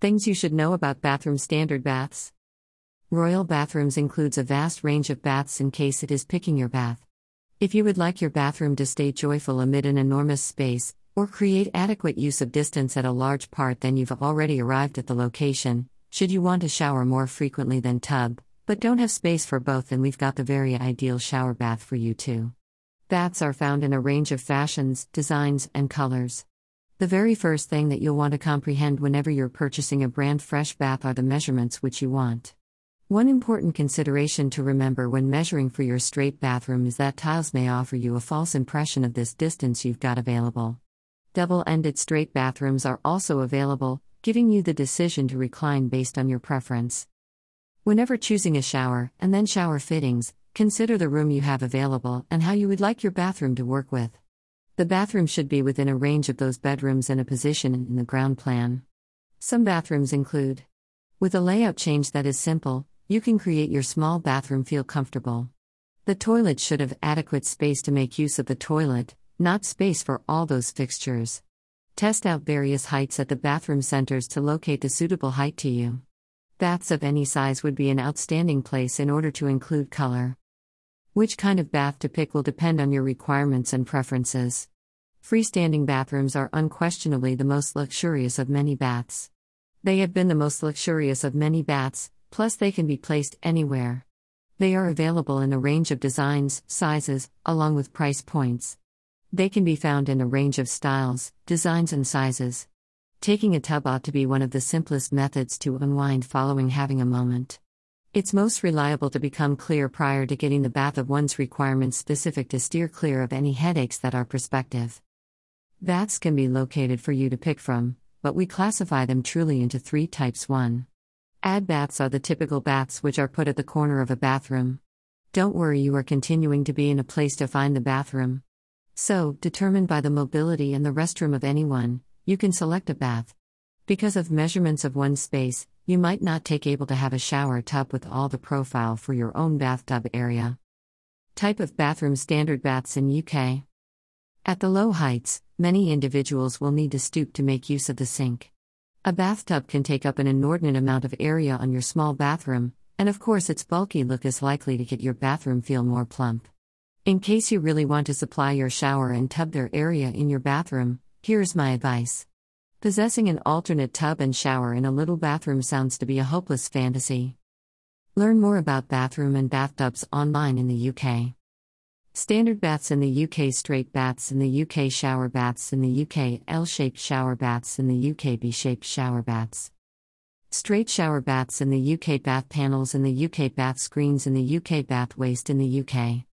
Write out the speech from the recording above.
Things you should know about bathroom standard baths. Royal Bathrooms includes a vast range of baths in case it is picking your bath. If you would like your bathroom to stay joyful amid an enormous space, or create adequate use of distance at a large part, then you've already arrived at the location. Should you want to shower more frequently than tub, but don't have space for both, then we've got the very ideal shower bath for you too. Baths are found in a range of fashions, designs, and colors. The very first thing that you'll want to comprehend whenever you're purchasing a brand fresh bath are the measurements which you want. One important consideration to remember when measuring for your straight bathroom is that tiles may offer you a false impression of this distance you've got available. Double ended straight bathrooms are also available, giving you the decision to recline based on your preference. Whenever choosing a shower, and then shower fittings, consider the room you have available and how you would like your bathroom to work with. The bathroom should be within a range of those bedrooms and a position in the ground plan. Some bathrooms include with a layout change that is simple, you can create your small bathroom feel comfortable. The toilet should have adequate space to make use of the toilet, not space for all those fixtures. Test out various heights at the bathroom centers to locate the suitable height to you. Baths of any size would be an outstanding place in order to include color. Which kind of bath to pick will depend on your requirements and preferences. Freestanding bathrooms are unquestionably the most luxurious of many baths. They have been the most luxurious of many baths, plus, they can be placed anywhere. They are available in a range of designs, sizes, along with price points. They can be found in a range of styles, designs, and sizes. Taking a tub ought to be one of the simplest methods to unwind following having a moment. It's most reliable to become clear prior to getting the bath of one's requirements specific to steer clear of any headaches that are prospective. Baths can be located for you to pick from, but we classify them truly into three types 1. Ad baths are the typical baths which are put at the corner of a bathroom. Don't worry, you are continuing to be in a place to find the bathroom. So, determined by the mobility and the restroom of anyone, you can select a bath. Because of measurements of one space, you might not take able to have a shower tub with all the profile for your own bathtub area. Type of bathroom standard baths in UK. At the low heights, many individuals will need to stoop to make use of the sink. A bathtub can take up an inordinate amount of area on your small bathroom, and of course, its bulky look is likely to get your bathroom feel more plump. In case you really want to supply your shower and tub their area in your bathroom, here's my advice. Possessing an alternate tub and shower in a little bathroom sounds to be a hopeless fantasy. Learn more about bathroom and bathtubs online in the UK. Standard baths in the UK, straight baths in the UK, shower baths in the UK, L shaped shower baths in the UK, B shaped shower baths. Straight shower baths in the UK, bath panels in the UK, bath screens in the UK, bath waste in the UK.